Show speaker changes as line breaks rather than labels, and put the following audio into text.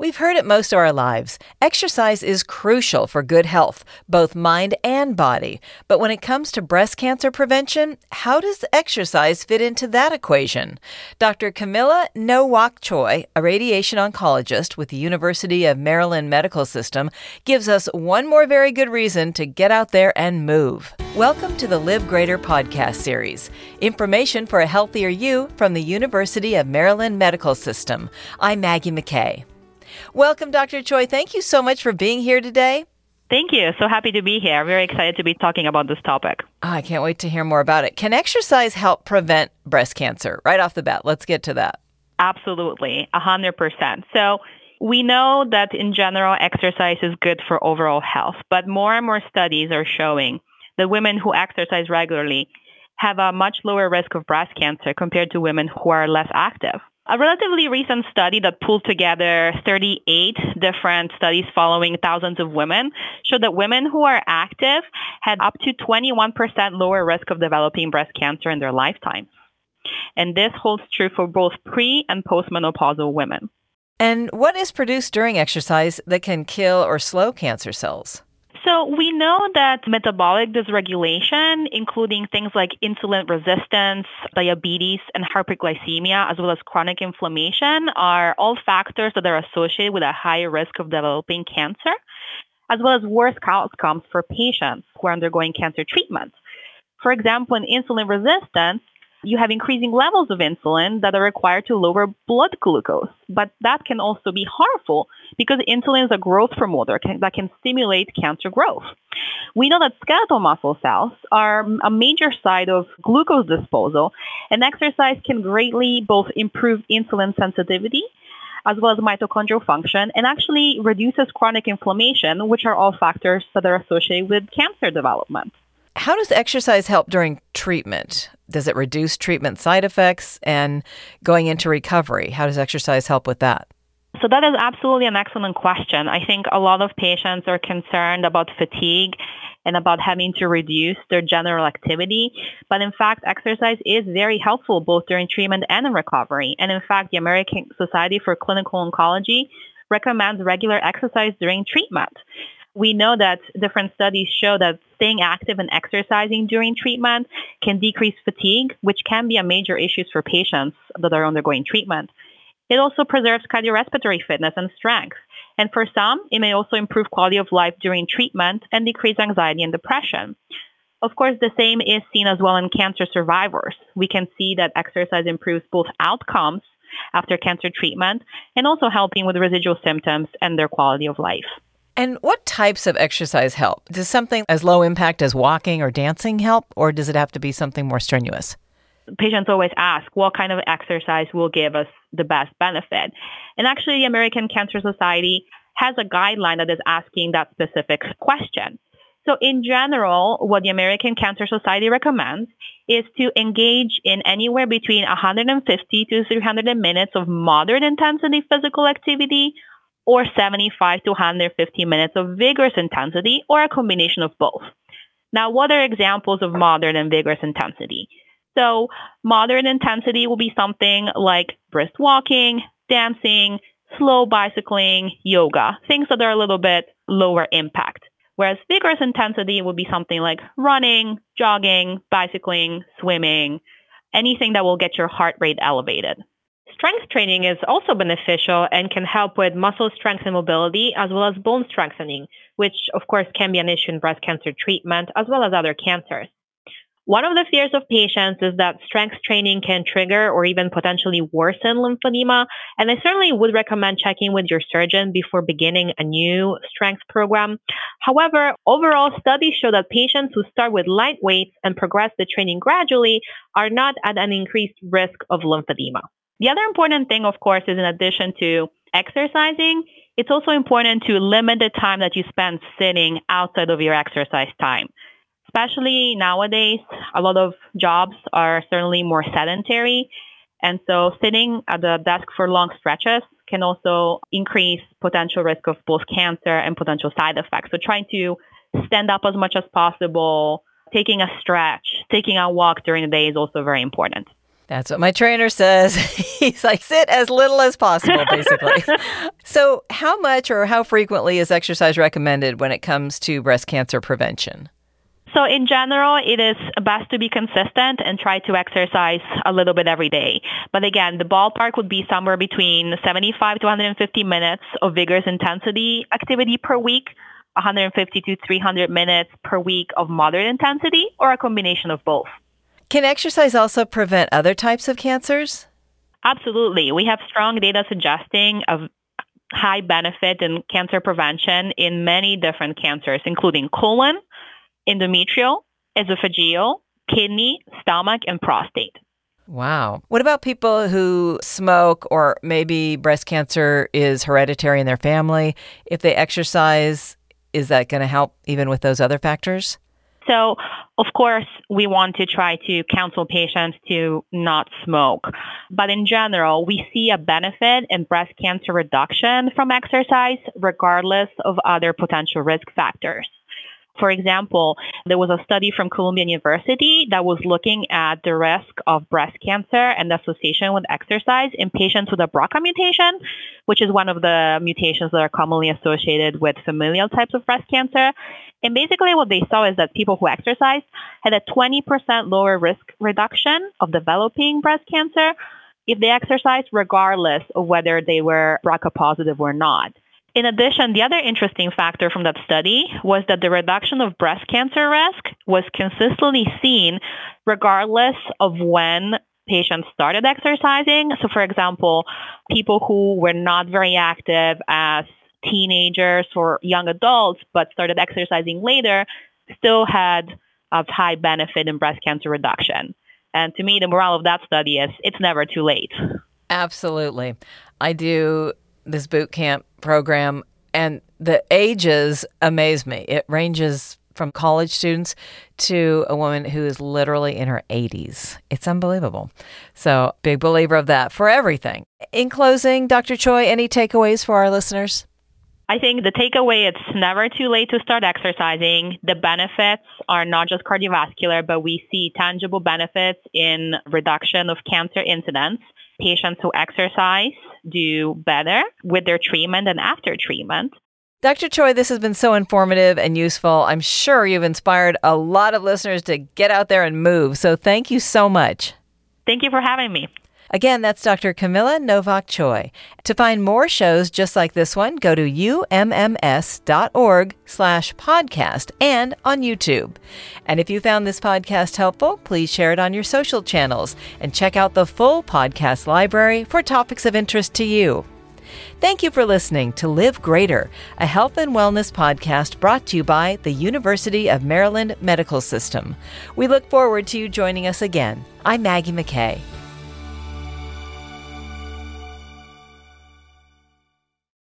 We've heard it most of our lives. Exercise is crucial for good health, both mind and body. But when it comes to breast cancer prevention, how does exercise fit into that equation? Dr. Kamila Nowak Choi, a radiation oncologist with the University of Maryland Medical System, gives us one more very good reason to get out there and move. Welcome to the Live Greater podcast series. Information for a healthier you from the University of Maryland Medical System. I'm Maggie McKay. Welcome, Dr. Choi. Thank you so much for being here today.
Thank you. So happy to be here. Very excited to be talking about this topic.
Oh, I can't wait to hear more about it. Can exercise help prevent breast cancer? Right off the bat, let's get to that.
Absolutely, 100%. So, we know that in general, exercise is good for overall health, but more and more studies are showing that women who exercise regularly have a much lower risk of breast cancer compared to women who are less active. A relatively recent study that pulled together 38 different studies following thousands of women showed that women who are active had up to 21% lower risk of developing breast cancer in their lifetime. And this holds true for both pre and postmenopausal women.
And what is produced during exercise that can kill or slow cancer cells?
So we know that metabolic dysregulation, including things like insulin resistance, diabetes, and hyperglycemia, as well as chronic inflammation, are all factors that are associated with a higher risk of developing cancer, as well as worse outcomes for patients who are undergoing cancer treatment. For example, in insulin resistance, you have increasing levels of insulin that are required to lower blood glucose. But that can also be harmful because insulin is a growth promoter that can stimulate cancer growth. We know that skeletal muscle cells are a major site of glucose disposal, and exercise can greatly both improve insulin sensitivity as well as mitochondrial function and actually reduces chronic inflammation, which are all factors that are associated with cancer development.
How does exercise help during treatment? Does it reduce treatment side effects and going into recovery? How does exercise help with that?
So that is absolutely an excellent question. I think a lot of patients are concerned about fatigue and about having to reduce their general activity. But in fact, exercise is very helpful both during treatment and in recovery. And in fact, the American Society for Clinical Oncology recommends regular exercise during treatment we know that different studies show that staying active and exercising during treatment can decrease fatigue, which can be a major issue for patients that are undergoing treatment. It also preserves cardiorespiratory fitness and strength. And for some, it may also improve quality of life during treatment and decrease anxiety and depression. Of course, the same is seen as well in cancer survivors. We can see that exercise improves both outcomes after cancer treatment and also helping with residual symptoms and their quality of life.
And what types of exercise help? Does something as low impact as walking or dancing help, or does it have to be something more strenuous?
Patients always ask what kind of exercise will give us the best benefit. And actually, the American Cancer Society has a guideline that is asking that specific question. So, in general, what the American Cancer Society recommends is to engage in anywhere between 150 to 300 minutes of moderate intensity physical activity or 75 to 150 minutes of vigorous intensity or a combination of both. Now, what are examples of moderate and vigorous intensity? So, moderate intensity will be something like brisk walking, dancing, slow bicycling, yoga, things that are a little bit lower impact. Whereas vigorous intensity would be something like running, jogging, bicycling, swimming, anything that will get your heart rate elevated. Strength training is also beneficial and can help with muscle strength and mobility, as well as bone strengthening, which of course can be an issue in breast cancer treatment, as well as other cancers. One of the fears of patients is that strength training can trigger or even potentially worsen lymphedema. And I certainly would recommend checking with your surgeon before beginning a new strength program. However, overall studies show that patients who start with light weights and progress the training gradually are not at an increased risk of lymphedema. The other important thing, of course, is in addition to exercising, it's also important to limit the time that you spend sitting outside of your exercise time. Especially nowadays, a lot of jobs are certainly more sedentary. And so sitting at the desk for long stretches can also increase potential risk of both cancer and potential side effects. So trying to stand up as much as possible, taking a stretch, taking a walk during the day is also very important.
That's what my trainer says. He's like, sit as little as possible, basically. so, how much or how frequently is exercise recommended when it comes to breast cancer prevention?
So, in general, it is best to be consistent and try to exercise a little bit every day. But again, the ballpark would be somewhere between 75 to 150 minutes of vigorous intensity activity per week, 150 to 300 minutes per week of moderate intensity, or a combination of both.
Can exercise also prevent other types of cancers?
Absolutely. We have strong data suggesting of high benefit in cancer prevention in many different cancers, including colon, endometrial, esophageal, kidney, stomach, and prostate.
Wow. What about people who smoke or maybe breast cancer is hereditary in their family? If they exercise, is that going to help even with those other factors?
So, of course, we want to try to counsel patients to not smoke. But in general, we see a benefit in breast cancer reduction from exercise, regardless of other potential risk factors. For example, there was a study from Columbia University that was looking at the risk of breast cancer and the association with exercise in patients with a BRCA mutation, which is one of the mutations that are commonly associated with familial types of breast cancer. And basically, what they saw is that people who exercised had a 20% lower risk reduction of developing breast cancer if they exercised regardless of whether they were BRCA positive or not. In addition, the other interesting factor from that study was that the reduction of breast cancer risk was consistently seen regardless of when patients started exercising. So, for example, people who were not very active as teenagers or young adults but started exercising later still had a high benefit in breast cancer reduction. And to me, the moral of that study is it's never too late.
Absolutely. I do this boot camp program, and the ages amaze me. It ranges from college students to a woman who is literally in her 80s. It's unbelievable. So, big believer of that for everything. In closing, Dr. Choi, any takeaways for our listeners?
I think the takeaway it's never too late to start exercising. The benefits are not just cardiovascular, but we see tangible benefits in reduction of cancer incidence patients who exercise do better with their treatment and after treatment.
Dr. Choi, this has been so informative and useful. I'm sure you've inspired a lot of listeners to get out there and move. So thank you so much.
Thank you for having me.
Again, that's Dr. Kamila Nowak Choi. To find more shows just like this one, go to umms.org slash podcast and on YouTube. And if you found this podcast helpful, please share it on your social channels and check out the full podcast library for topics of interest to you. Thank you for listening to Live Greater, a health and wellness podcast brought to you by the University of Maryland Medical System. We look forward to you joining us again. I'm Maggie McKay.